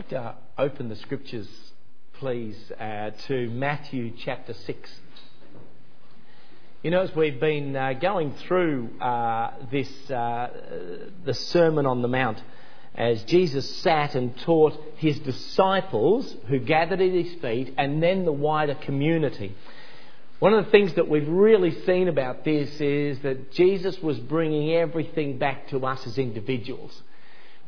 like to open the scriptures, please, uh, to Matthew chapter 6. You know, as we've been uh, going through uh, this, uh, the Sermon on the Mount, as Jesus sat and taught his disciples who gathered at his feet and then the wider community. One of the things that we've really seen about this is that Jesus was bringing everything back to us as individuals.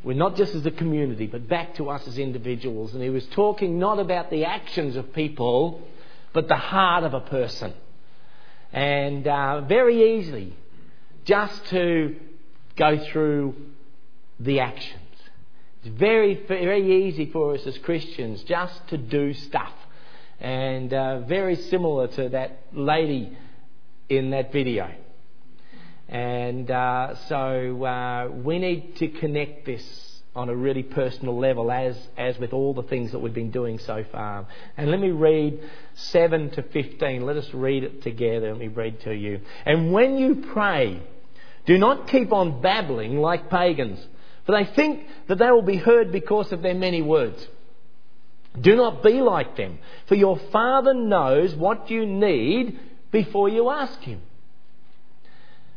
We're not just as a community, but back to us as individuals. And he was talking not about the actions of people, but the heart of a person. And uh, very easily, just to go through the actions. It's very, very easy for us as Christians just to do stuff. And uh, very similar to that lady in that video. And uh, so uh, we need to connect this on a really personal level, as, as with all the things that we've been doing so far. And let me read 7 to 15. Let us read it together. Let me read to you. And when you pray, do not keep on babbling like pagans for they think that they will be heard because of their many words. Do not be like them, for your Father knows what you need before you ask Him.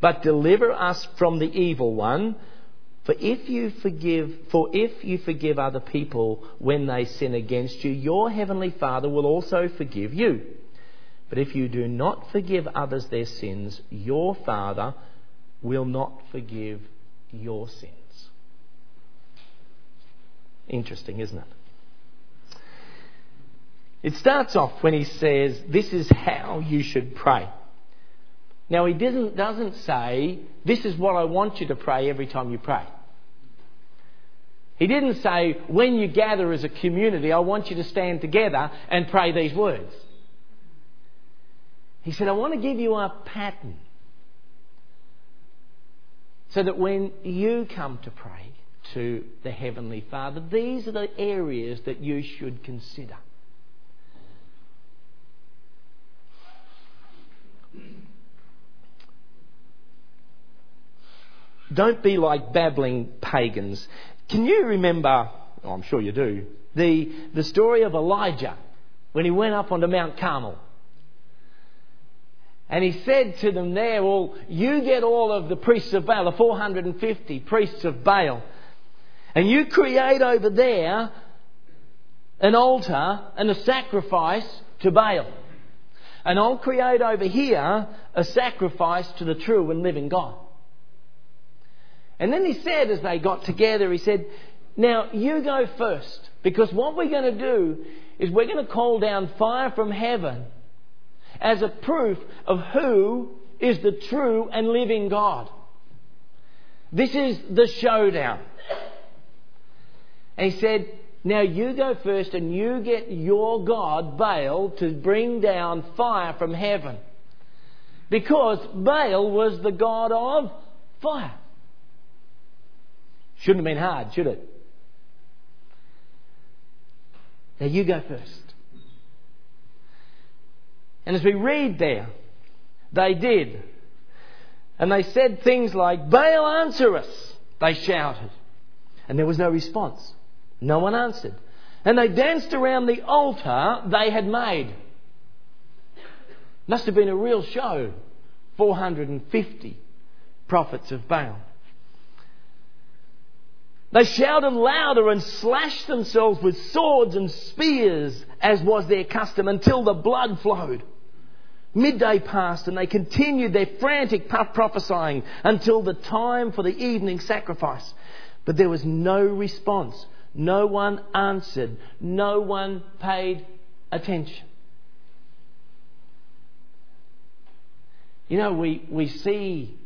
but deliver us from the evil one. For if you forgive, for if you forgive other people when they sin against you, your heavenly Father will also forgive you. But if you do not forgive others their sins, your Father will not forgive your sins. Interesting, isn't it? It starts off when he says, This is how you should pray. Now, he doesn't, doesn't say, This is what I want you to pray every time you pray. He didn't say, When you gather as a community, I want you to stand together and pray these words. He said, I want to give you a pattern so that when you come to pray, to the Heavenly Father. These are the areas that you should consider. Don't be like babbling pagans. Can you remember, oh, I'm sure you do, the, the story of Elijah when he went up onto Mount Carmel? And he said to them there, Well, you get all of the priests of Baal, the 450 priests of Baal, and you create over there an altar and a sacrifice to Baal. And I'll create over here a sacrifice to the true and living God. And then he said, as they got together, he said, Now you go first, because what we're going to do is we're going to call down fire from heaven as a proof of who is the true and living God. This is the showdown. And he said, Now you go first and you get your God, Baal, to bring down fire from heaven. Because Baal was the God of fire. Shouldn't have been hard, should it? Now you go first. And as we read there, they did. And they said things like, Baal, answer us, they shouted. And there was no response. No one answered. And they danced around the altar they had made. Must have been a real show. 450 prophets of Baal. They shouted louder and slashed themselves with swords and spears, as was their custom, until the blood flowed. Midday passed and they continued their frantic prophesying until the time for the evening sacrifice. But there was no response no one answered. No one paid attention. You know, we, we see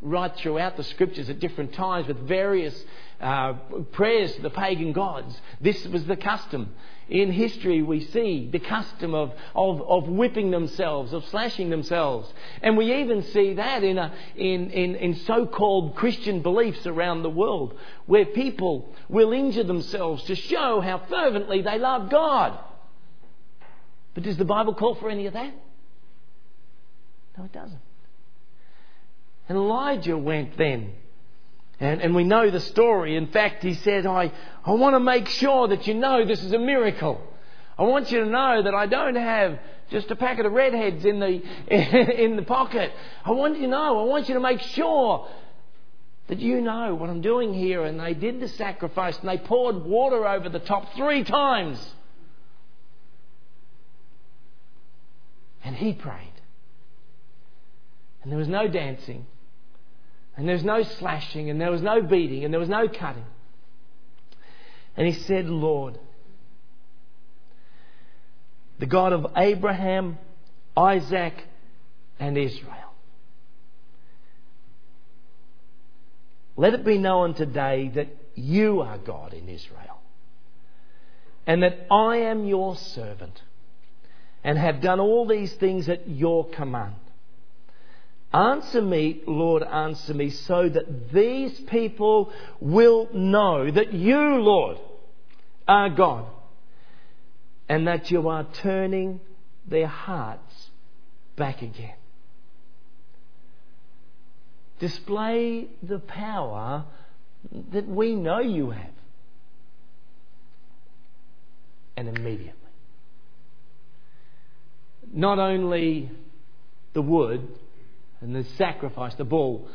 right throughout the scriptures at different times with various uh, prayers to the pagan gods. This was the custom. In history, we see the custom of, of, of whipping themselves, of slashing themselves. And we even see that in, a, in, in, in so called Christian beliefs around the world, where people will injure themselves to show how fervently they love God. But does the Bible call for any of that? No, it doesn't. And Elijah went then. And, and we know the story. In fact, he said, I, I want to make sure that you know this is a miracle. I want you to know that I don't have just a packet of redheads in the, in the pocket. I want you to know, I want you to make sure that you know what I'm doing here. And they did the sacrifice and they poured water over the top three times. And he prayed. And there was no dancing. And there was no slashing. And there was no beating. And there was no cutting. And he said, Lord, the God of Abraham, Isaac, and Israel. Let it be known today that you are God in Israel, and that I am your servant, and have done all these things at your command. Answer me, Lord, answer me, so that these people will know that you, Lord, are God, and that you are turning their hearts back again. Display the power that we know you have. And immediately. Not only the wood, and the sacrifice, the bull,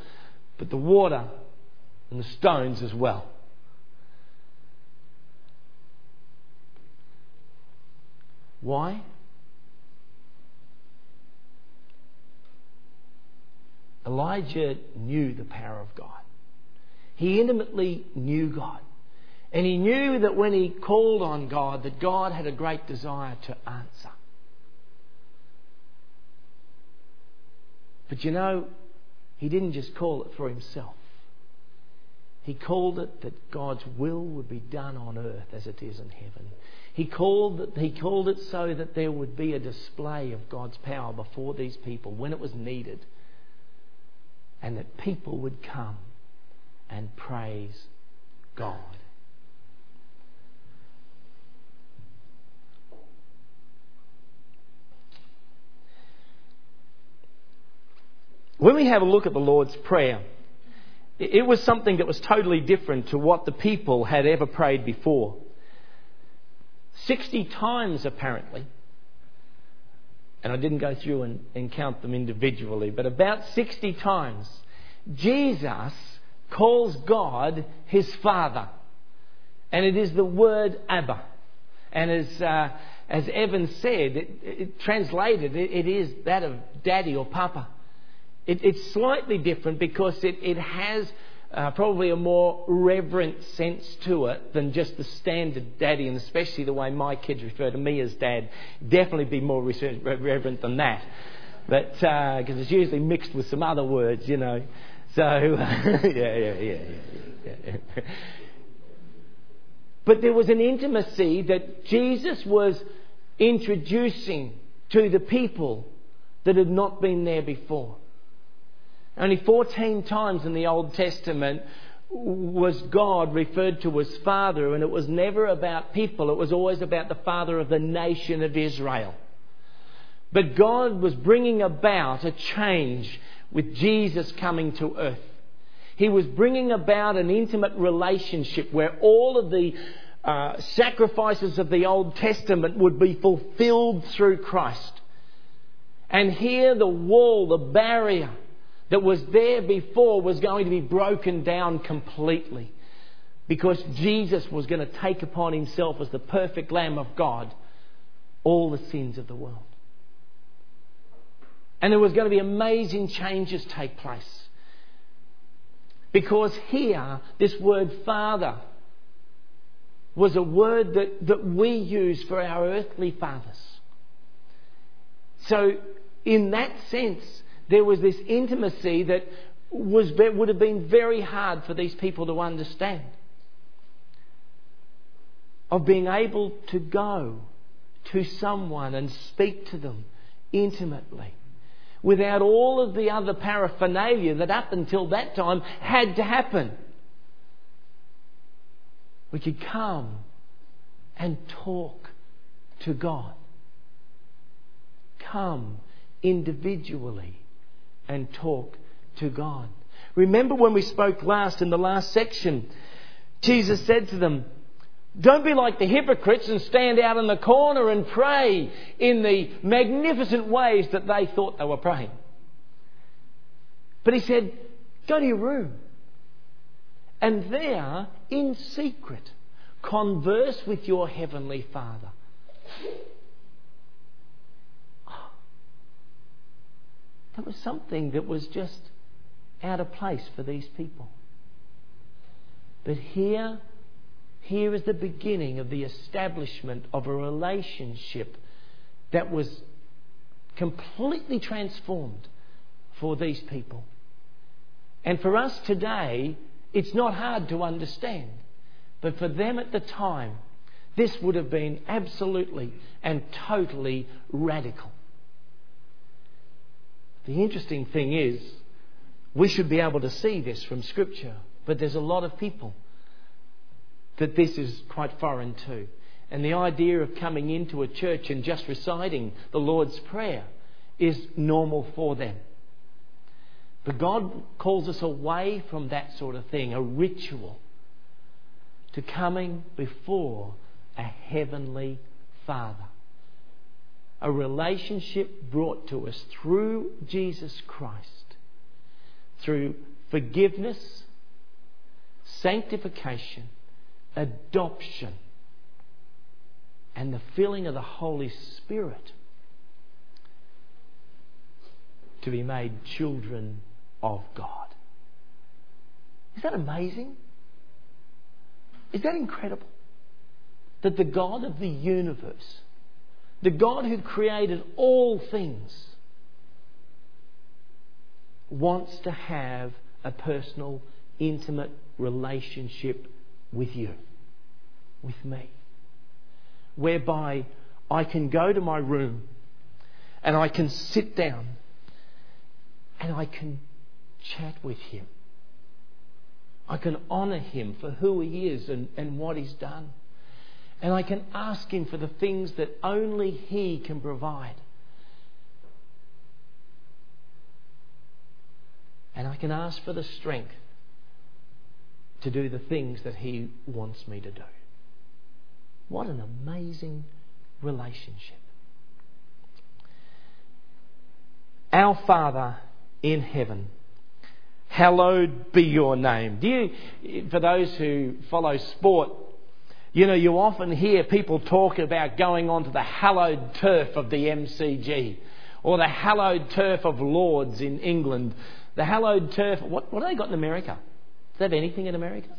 but the water and the stones as well. Why? Elijah knew the power of God. He intimately knew God. And he knew that when he called on God, that God had a great desire to answer. But you know, he didn't just call it for himself. He called it that God's will would be done on earth as it is in heaven. He called, it, he called it so that there would be a display of God's power before these people when it was needed. And that people would come and praise God. When we have a look at the Lord's Prayer, it was something that was totally different to what the people had ever prayed before. 60 times, apparently, and I didn't go through and, and count them individually, but about 60 times, Jesus calls God his Father. And it is the word Abba. And as, uh, as Evan said, it, it translated, it, it is that of daddy or papa. It, it's slightly different because it, it has uh, probably a more reverent sense to it than just the standard daddy, and especially the way my kids refer to me as dad. Definitely be more reverent than that. But because uh, it's usually mixed with some other words, you know. So, yeah, yeah, yeah, yeah. yeah. But there was an intimacy that Jesus was introducing to the people that had not been there before. Only 14 times in the Old Testament was God referred to as Father, and it was never about people, it was always about the Father of the nation of Israel. But God was bringing about a change with Jesus coming to earth. He was bringing about an intimate relationship where all of the uh, sacrifices of the Old Testament would be fulfilled through Christ. And here the wall, the barrier, that was there before was going to be broken down completely because Jesus was going to take upon himself as the perfect Lamb of God all the sins of the world. And there was going to be amazing changes take place. Because here, this word Father was a word that, that we use for our earthly fathers. So, in that sense, there was this intimacy that was, would have been very hard for these people to understand. of being able to go to someone and speak to them intimately without all of the other paraphernalia that up until that time had to happen. We could come and talk to God. Come individually and talk to God. Remember when we spoke last in the last section, Jesus said to them, don't be like the hypocrites and stand out in the corner and pray in the magnificent ways that they thought they were praying. But he said, Go to your room and there, in secret, converse with your heavenly Father. That was something that was just out of place for these people. But here, here is the beginning of the establishment of a relationship that was completely transformed for these people. And for us today, it's not hard to understand. But for them at the time, this would have been absolutely and totally radical. The interesting thing is, we should be able to see this from Scripture, but there's a lot of people that this is quite foreign to. And the idea of coming into a church and just reciting the Lord's Prayer is normal for them. But God calls us away from that sort of thing, a ritual, to coming before a heavenly Father. A relationship brought to us through Jesus Christ, through forgiveness, sanctification, adoption and the filling of the Holy Spirit to be made children of God. Is that amazing? Is that incredible? That the God of the universe, the God who created all things, wants to have a personal, intimate relationship with you with me, whereby I can go to my room and I can sit down and I can chat with him. I can honour him for who he is and, and what he's done. And I can ask him for the things that only he can provide. And I can ask for the strength to do the things that he wants me to do. What an amazing relationship. Our Father in heaven, hallowed be your name. Do you, for those who follow sport, you know, you often hear people talk about going onto the hallowed turf of the MCG or the hallowed turf of Lords in England. The hallowed turf, what, what have they got in America? Do they have anything in America?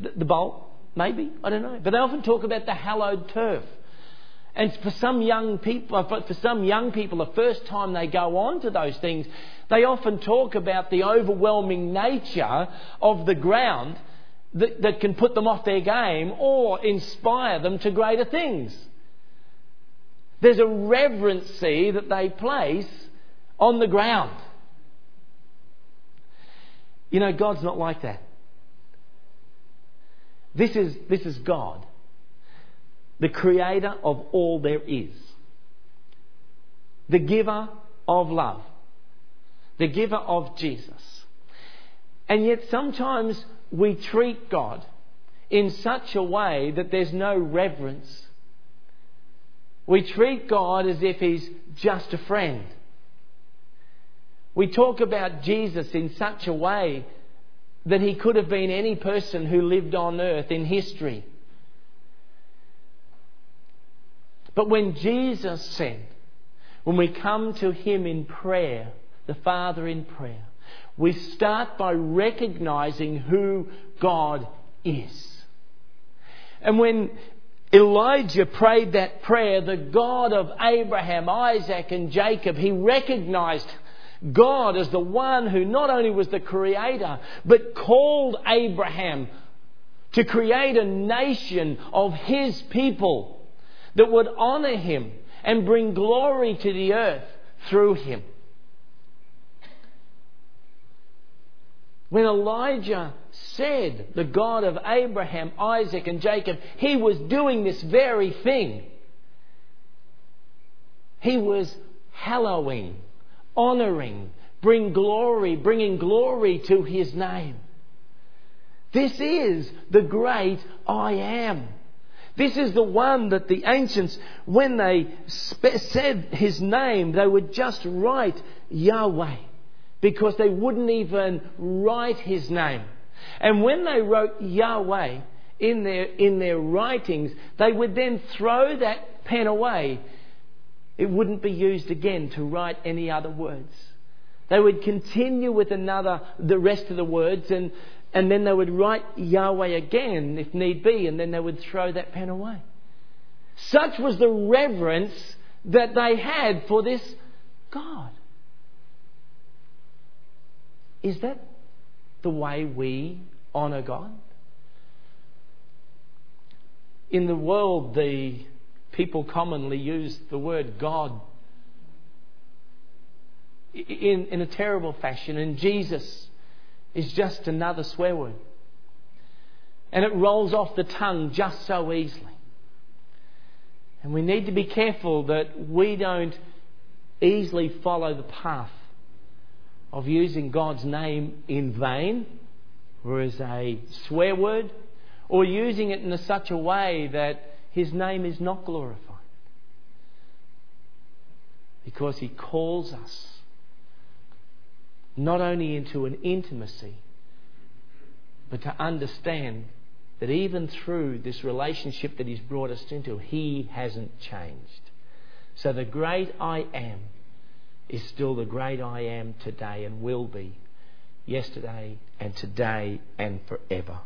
The, the bowl? Maybe, I don't know. But they often talk about the hallowed turf. And for some young people, uh, for some young people, the first time they go on to those things, they often talk about the overwhelming nature of the ground that, that can put them off their game or inspire them to greater things. There's a reverency that they place on the ground. You know, God's not like that. This is, this is God, the creator of all there is, the giver of love, the giver of Jesus. And yet sometimes we treat God in such a way that there's no reverence. We treat God as if He's just a friend. We talk about Jesus in such a way that he could have been any person who lived on earth in history. But when Jesus said, when we come to him in prayer, the Father in prayer, we start by recognizing who God is. And when Elijah prayed that prayer, the God of Abraham, Isaac, and Jacob, he recognized God as the one who not only was the creator, but called Abraham to create a nation of His people that would honour Him and bring glory to the earth through Him. When Elijah said, the God of Abraham, Isaac, and Jacob, he was doing this very thing. He was hallowing, honouring, bring glory, bringing glory to his name. This is the great I am. This is the one that the ancients, when they said his name, they would just write Yahweh because they wouldn't even write his name. And when they wrote Yahweh in their, in their writings, they would then throw that pen away. It wouldn't be used again to write any other words. They would continue with another, the rest of the words, and, and then they would write Yahweh again if need be, and then they would throw that pen away. Such was the reverence that they had for this God. Is that the way we honour God? In the world, the people commonly use the word God in, in a terrible fashion, and Jesus is just another swear word. And it rolls off the tongue just so easily. And we need to be careful that we don't easily follow the path of using God's name in vain or as a swear word or using it in such a way that his name is not glorified. Because he calls us not only into an intimacy, but to understand that even through this relationship that He's brought us into, He hasn't changed. So the great I am is still the great I am today and will be yesterday and today and forever.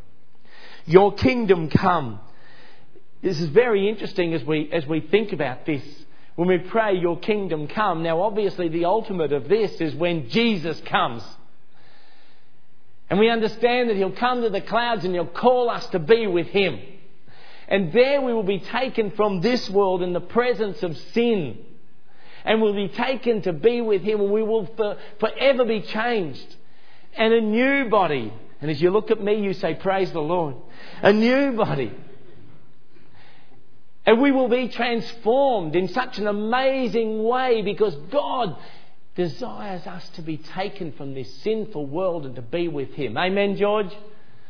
Your kingdom come. This is very interesting as we, as we think about this. When we pray, Your kingdom come. Now, obviously, the ultimate of this is when Jesus comes. And we understand that He'll come to the clouds and He'll call us to be with Him. And there we will be taken from this world in the presence of sin. And we'll be taken to be with Him and we will for, forever be changed. And a new body. And as you look at me, you say, Praise the Lord. A new body. And we will be transformed in such an amazing way because God desires us to be taken from this sinful world and to be with Him. Amen, George?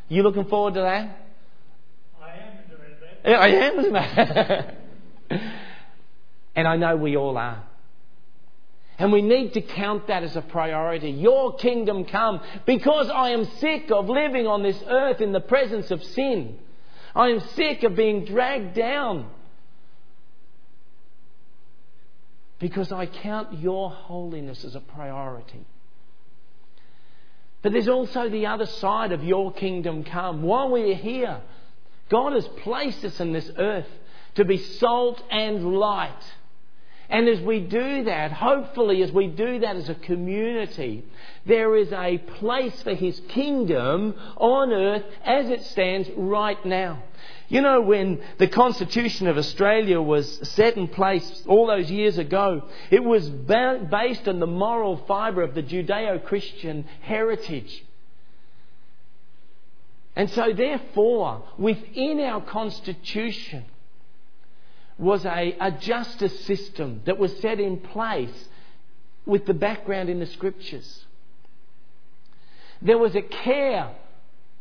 You looking forward to that? I am, I am. and I know we all are. And we need to count that as a priority. Your kingdom come because I am sick of living on this earth in the presence of sin. I am sick of being dragged down because I count your holiness as a priority. But there's also the other side of your kingdom come. While we're here, God has placed us in this earth to be salt and light. And as we do that, hopefully, as we do that as a community, there is a place for His kingdom on earth as it stands right now. You know, when the Constitution of Australia was set in place all those years ago, it was based on the moral fibre of the Judeo Christian heritage. And so, therefore, within our Constitution was a, a justice system that was set in place with the background in the Scriptures. There was a care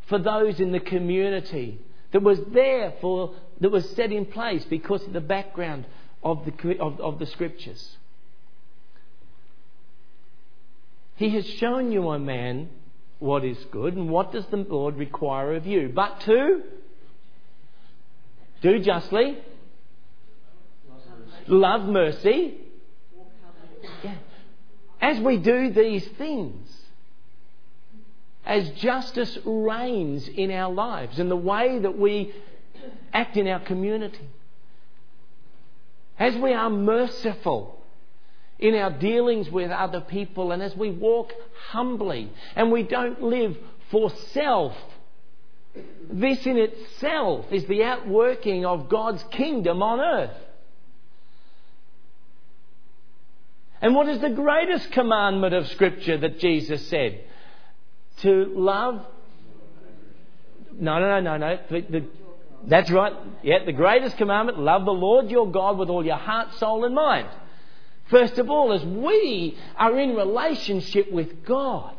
for those in the community that was there for, that was set in place because of the background of the, of, of the scriptures. He has shown you, O man, what is good, and what does the Lord require of you? But to do justly, love mercy. Yeah. As we do these things, as justice reigns in our lives and the way that we act in our community. As we are merciful in our dealings with other people and as we walk humbly and we don't live for self, This in itself is the outworking of God's kingdom on earth. And what is the greatest commandment of Scripture that Jesus said? To love. No, no, no, no, no. The, the, that's right. Yeah, the greatest commandment love the Lord your God with all your heart, soul, and mind. First of all, as we are in relationship with God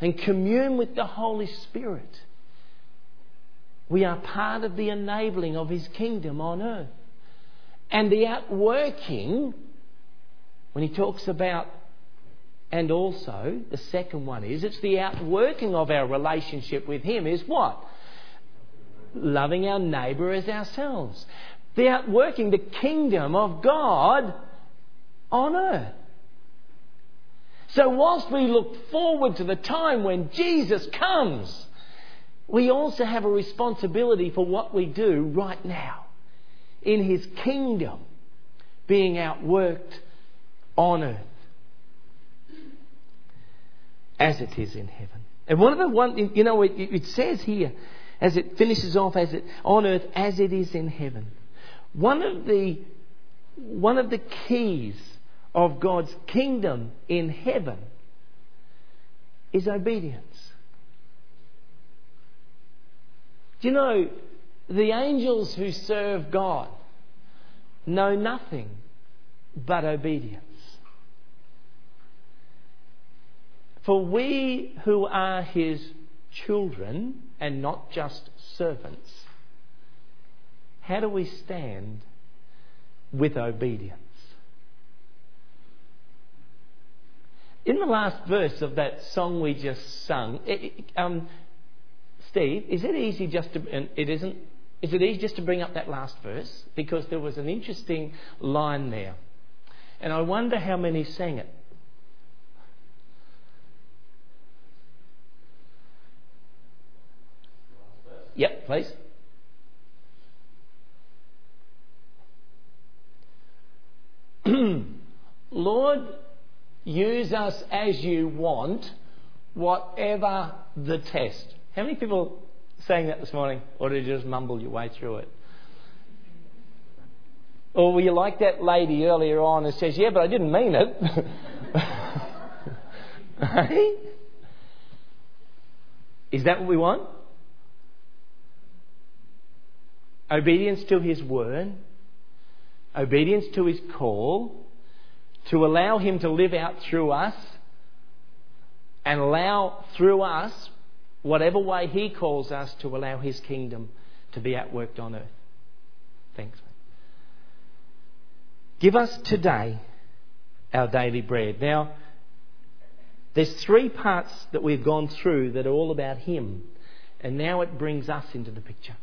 and commune with the Holy Spirit, we are part of the enabling of His kingdom on earth. And the outworking, when he talks about, and also the second one is, it's the outworking of our relationship with Him is what? Loving our neighbour as ourselves. The outworking the kingdom of God on earth. So, whilst we look forward to the time when Jesus comes, we also have a responsibility for what we do right now in his kingdom being outworked on earth as it is in heaven. And one of the one, you know, it, it says here, as it finishes off, as it on earth as it is in heaven. One of the one of the keys of God's kingdom in heaven is obedience. Do you know the angels who serve God know nothing but obedience. For we who are his children and not just servants, how do we stand with obedience? In the last verse of that song we just sung, it, um, Steve, is it easy just to, and it isn't is it easy just to bring up that last verse? Because there was an interesting line there. And I wonder how many sang it. Yep, please. Lord, use us as you want, whatever the test. How many people saying that this morning, or did you just mumble your way through it? Or were you like that lady earlier on who says, Yeah, but I didn't mean it? Is that what we want? Obedience to His word, obedience to His call, to allow Him to live out through us, and allow through us whatever way He calls us to allow His kingdom to be outworked on earth. Thanks. Give us today our daily bread. Now, there's three parts that we've gone through that are all about Him, and now it brings us into the picture.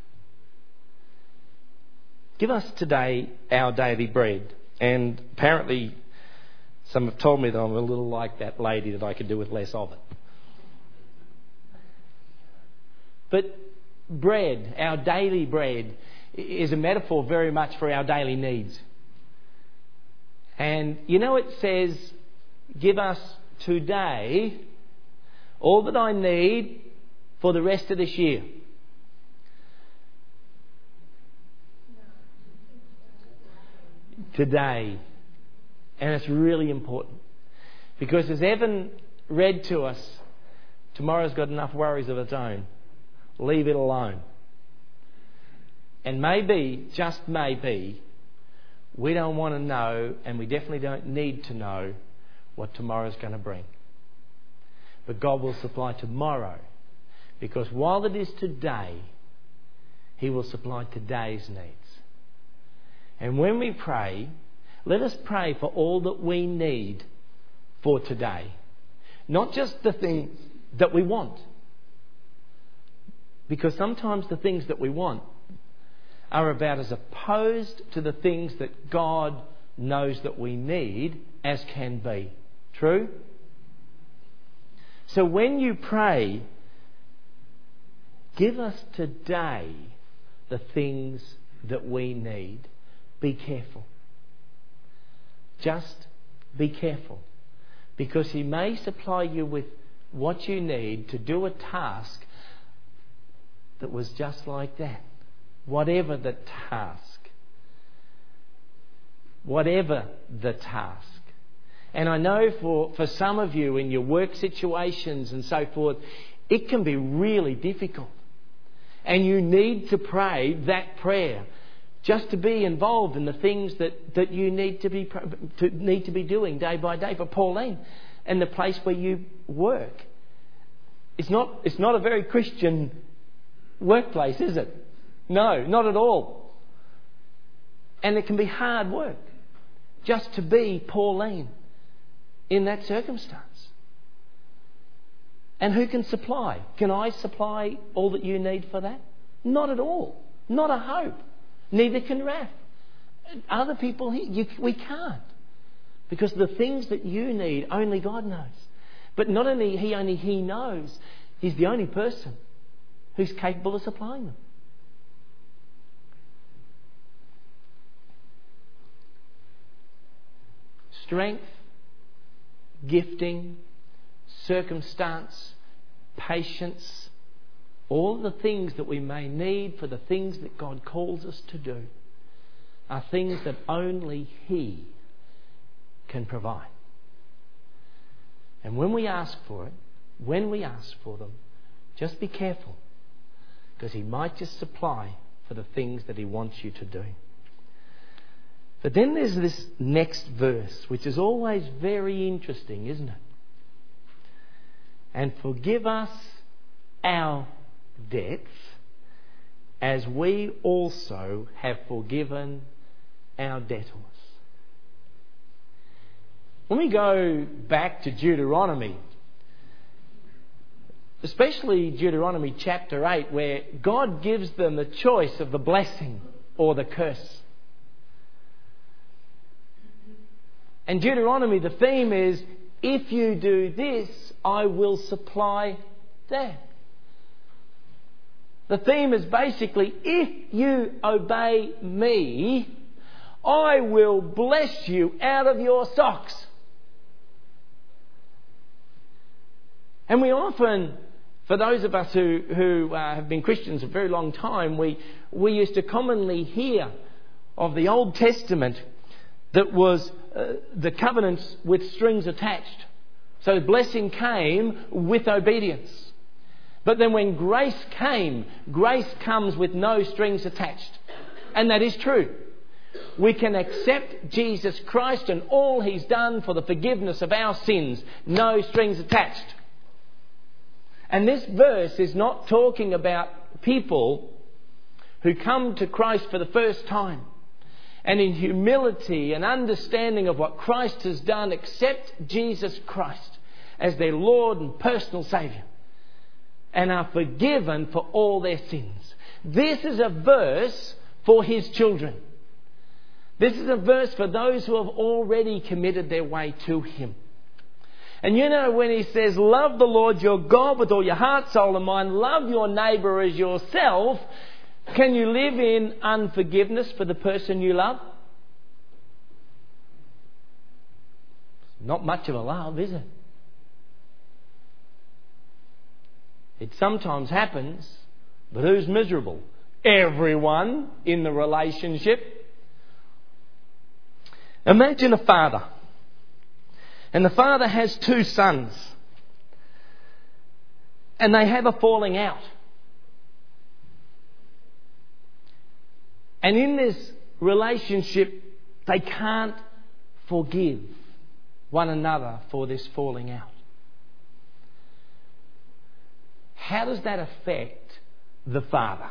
Give us today our daily bread. And apparently, some have told me that I'm a little like that lady that I could do with less of it. But bread, our daily bread, is a metaphor very much for our daily needs. And you know, it says, Give us today all that I need for the rest of this year. Today. And it's really important. Because as Evan read to us, tomorrow's got enough worries of its own leave it alone. And maybe, just maybe, we don't want to know, and we definitely don't need to know, what tomorrow's going to bring. But God will supply tomorrow. Because while it is today, He will supply today's needs. And when we pray, let us pray for all that we need for today. Not just the things that we want. Because sometimes the things that we want are about as opposed to the things that God knows that we need as can be. True? So when you pray, give us today the things that we need. Be careful. Just be careful. Because He may supply you with what you need to do a task that was just like that. Whatever the task. Whatever the task. And I know for, for some of you in your work situations and so forth, it can be really difficult. And you need to pray that prayer just to be involved in the things that, that you need to, be, to, need to be doing day by day. For Pauline, and the place where you work. It's not, it's not a very Christian workplace, is it? No, not at all. And it can be hard work just to be Pauline in that circumstance. And who can supply? Can I supply all that you need for that? Not at all. Not a hope. Neither can Raph. Other people, you, we can't. Because the things that you need, only God knows. But not only He, only He knows, He's the only person who's capable of supplying them. Strength, gifting, circumstance, patience, all the things that we may need for the things that God calls us to do are things that only He can provide. And when we ask for it, when we ask for them, just be careful because He might just supply for the things that He wants you to do. But then there's this next verse, which is always very interesting, isn't it? And forgive us our debts as we also have forgiven our debtors. When we go back to Deuteronomy, especially Deuteronomy chapter 8, where God gives them the choice of the blessing or the curse. And Deuteronomy, the theme is if you do this, I will supply that. The theme is basically if you obey me, I will bless you out of your socks. And we often, for those of us who, who uh, have been Christians a very long time, we, we used to commonly hear of the Old Testament that was uh, the covenants with strings attached. So blessing came with obedience. But then when grace came, grace comes with no strings attached. And that is true. We can accept Jesus Christ and all He's done for the forgiveness of our sins, no strings attached. And this verse is not talking about people who come to Christ for the first time and in humility and understanding of what Christ has done accept Jesus Christ as their Lord and personal Saviour and are forgiven for all their sins. This is a verse for His children. This is a verse for those who have already committed their way to Him. And you know, when he says, Love the Lord your God with all your heart, soul, and mind, love your neighbour as yourself, can you live in unforgiveness for the person you love? Not much of a love, is it? It sometimes happens, but who's miserable? Everyone in the relationship. Imagine a father and the father has two sons. And they have a falling out. And in this relationship, they can't forgive one another for this falling out. How does that affect the father?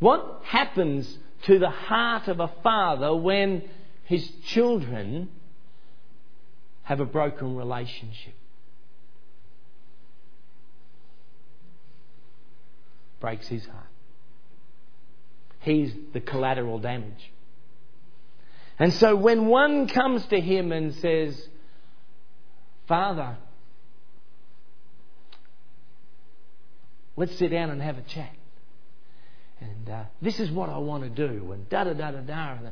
What happens to the heart of a father when his children have a broken relationship. Breaks his heart. He's the collateral damage. And so when one comes to him and says, Father, let's sit down and have a chat. And uh, this is what I want to do, and da da da da da.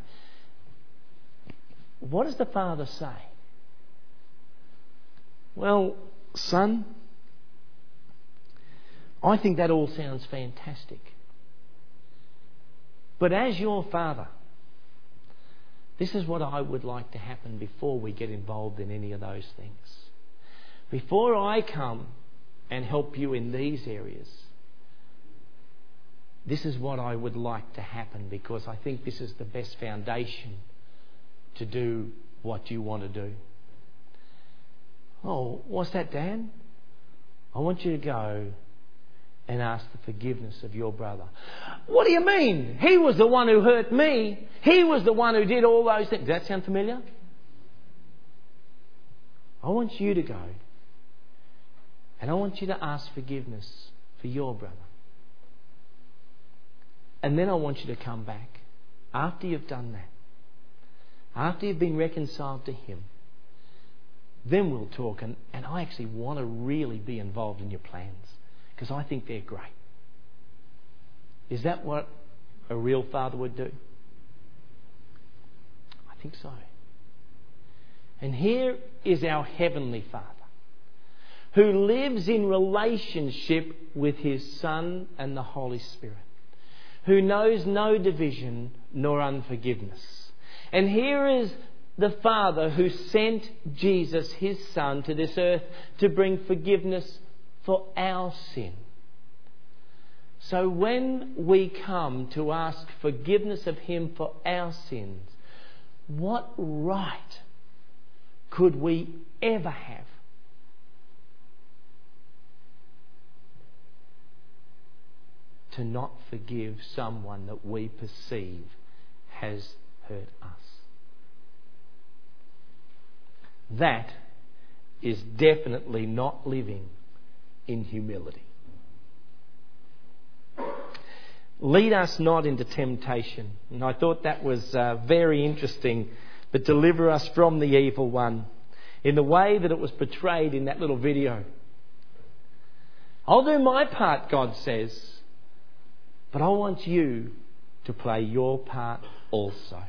What does the Father say? Well, son, I think that all sounds fantastic. But as your father, this is what I would like to happen before we get involved in any of those things. Before I come and help you in these areas, this is what I would like to happen because I think this is the best foundation to do what you want to do. Oh, what's that, Dan? I want you to go and ask the forgiveness of your brother. What do you mean? He was the one who hurt me. He was the one who did all those things. Does that sound familiar? I want you to go and I want you to ask forgiveness for your brother. And then I want you to come back after you've done that, after you've been reconciled to Him. Then we'll talk, and, and I actually want to really be involved in your plans because I think they're great. Is that what a real father would do? I think so. And here is our Heavenly Father who lives in relationship with His Son and the Holy Spirit, who knows no division nor unforgiveness. And here is the Father who sent Jesus, His Son, to this earth to bring forgiveness for our sin. So when we come to ask forgiveness of Him for our sins, what right could we ever have to not forgive someone that we perceive has hurt us? That is definitely not living in humility. Lead us not into temptation. And I thought that was uh, very interesting, but deliver us from the evil one in the way that it was portrayed in that little video. I'll do my part, God says, but I want you to play your part also.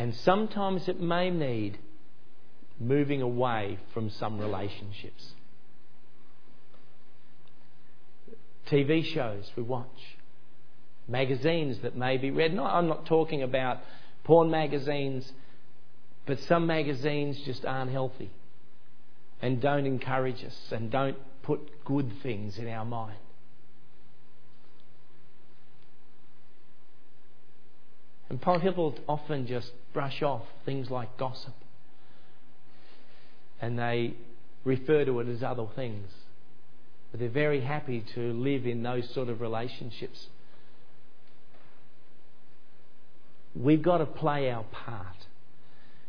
And sometimes it may need moving away from some relationships. TV shows we watch, magazines that may be read. No, I'm not talking about porn magazines, but some magazines just aren't healthy and don't encourage us and don't put good things in our mind. And people often just brush off things like gossip and they refer to it as other things. But they're very happy to live in those sort of relationships. We've got to play our part.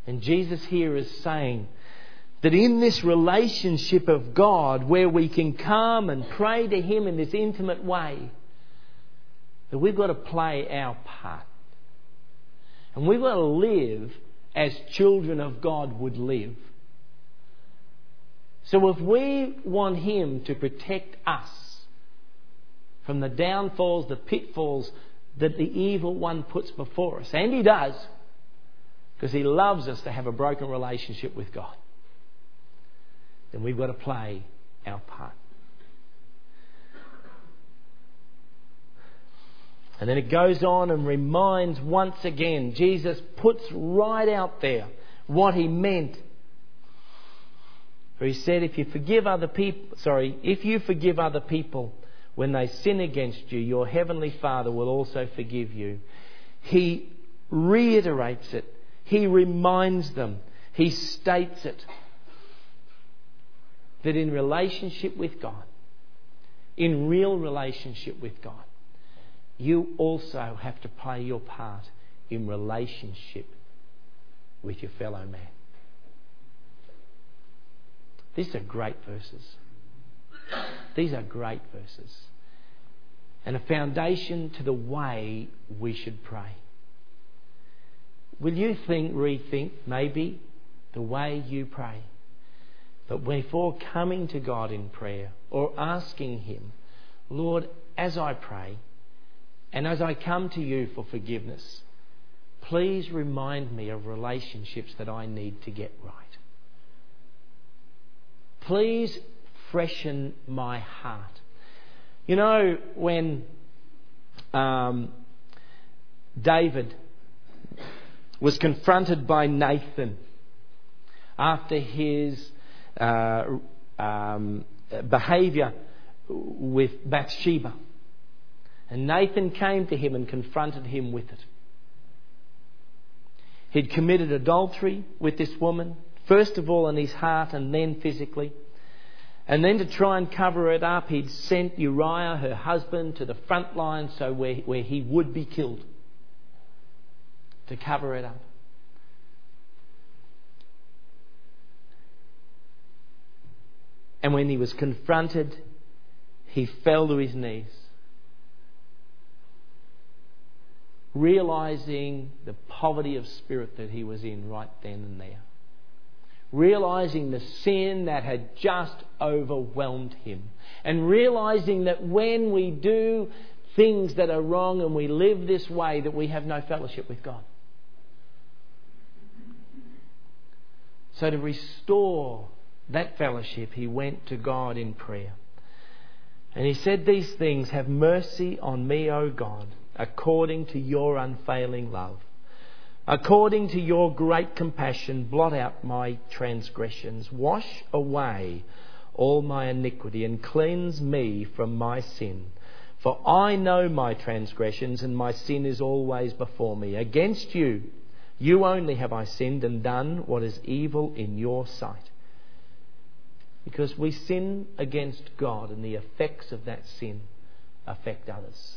And Jesus here is saying that in this relationship of God, where we can come and pray to Him in this intimate way, that we've got to play our part. And we've got to live as children of God would live. So if we want Him to protect us from the downfalls, the pitfalls that the evil one puts before us, and He does, because He loves us to have a broken relationship with God, then we've got to play our part. And then it goes on and reminds once again, Jesus puts right out there what he meant for he said, if you forgive other people, sorry, if you forgive other people when they sin against you, your heavenly Father will also forgive you. He reiterates it. He reminds them. He states it. That in relationship with God, in real relationship with God, you also have to play your part in relationship with your fellow man. These are great verses. These are great verses. And a foundation to the way we should pray. Will you think, rethink maybe the way you pray? But before coming to God in prayer or asking Him, Lord, as I pray and as I come to you for forgiveness, please remind me of relationships that I need to get right. Please freshen my heart. You know, when um, David was confronted by Nathan after his uh, um, behavior with Bathsheba. And Nathan came to him and confronted him with it. He'd committed adultery with this woman, first of all in his heart and then physically. And then to try and cover it up, he'd sent Uriah, her husband, to the front line so where, where he would be killed to cover it up. And when he was confronted, he fell to his knees, realizing the poverty of spirit that he was in right then and there realizing the sin that had just overwhelmed him, and realizing that when we do things that are wrong and we live this way, that we have no fellowship with God. So, to restore that fellowship, he went to God in prayer. And he said these things Have mercy on me, O God, according to your unfailing love According to your great compassion, blot out my transgressions, wash away all my iniquity, and cleanse me from my sin. For I know my transgressions, and my sin is always before me. Against you, you only have I sinned and done what is evil in your sight. Because we sin against God, and the effects of that sin affect others.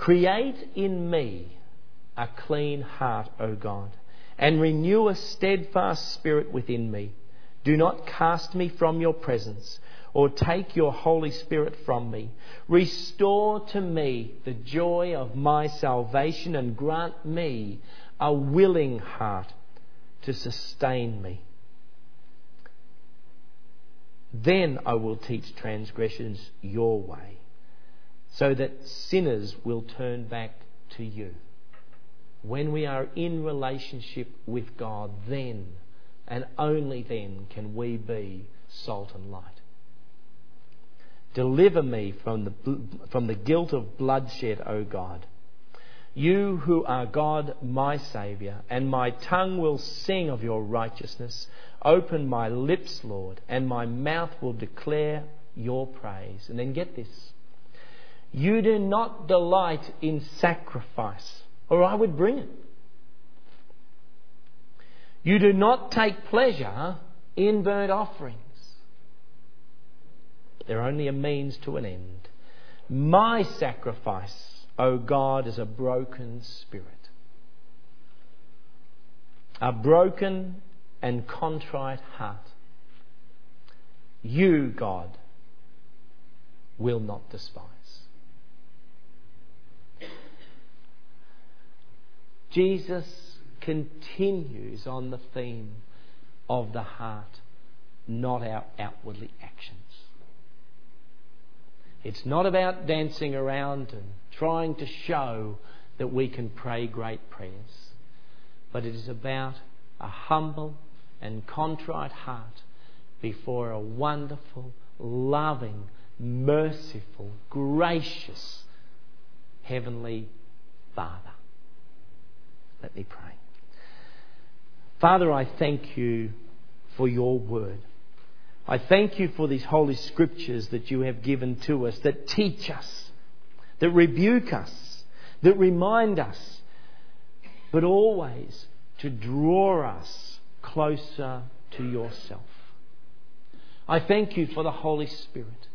Create in me a clean heart, O God, and renew a steadfast spirit within me. Do not cast me from your presence or take your Holy Spirit from me. Restore to me the joy of my salvation and grant me a willing heart to sustain me. Then I will teach transgressions your way so that sinners will turn back to you. When we are in relationship with God, then and only then can we be salt and light. Deliver me from the, from the guilt of bloodshed, O God. You who are God, my Saviour, and my tongue will sing of your righteousness. Open my lips, Lord, and my mouth will declare your praise. And then get this you do not delight in sacrifice, or I would bring it. You do not take pleasure in burnt offerings. They're only a means to an end. My sacrifice, O God, is a broken spirit. A broken and contrite heart. You, God, will not despise. Jesus continues on the theme of the heart, not our outwardly actions. It's not about dancing around and trying to show that we can pray great prayers, but it is about a humble and contrite heart before a wonderful, loving, merciful, gracious Heavenly Father. Let me pray. Father, I thank you for your word. I thank you for these holy scriptures that you have given to us that teach us, that rebuke us, that remind us, but always to draw us closer to yourself. I thank you for the Holy Spirit.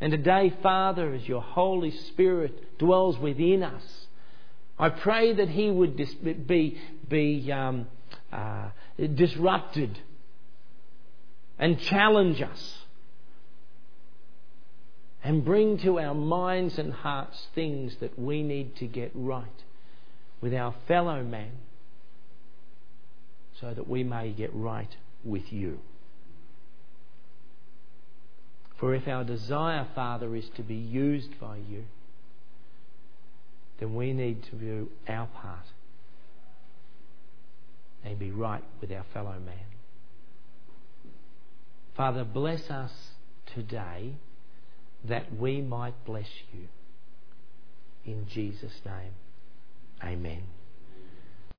And today, Father, as your Holy Spirit dwells within us, I pray that he would dis- be, be um, uh, disrupted and challenge us and bring to our minds and hearts things that we need to get right with our fellow man so that we may get right with you. For if our desire, Father, is to be used by you, then we need to do our part and be right with our fellow man. Father, bless us today that we might bless you. In Jesus' name, amen.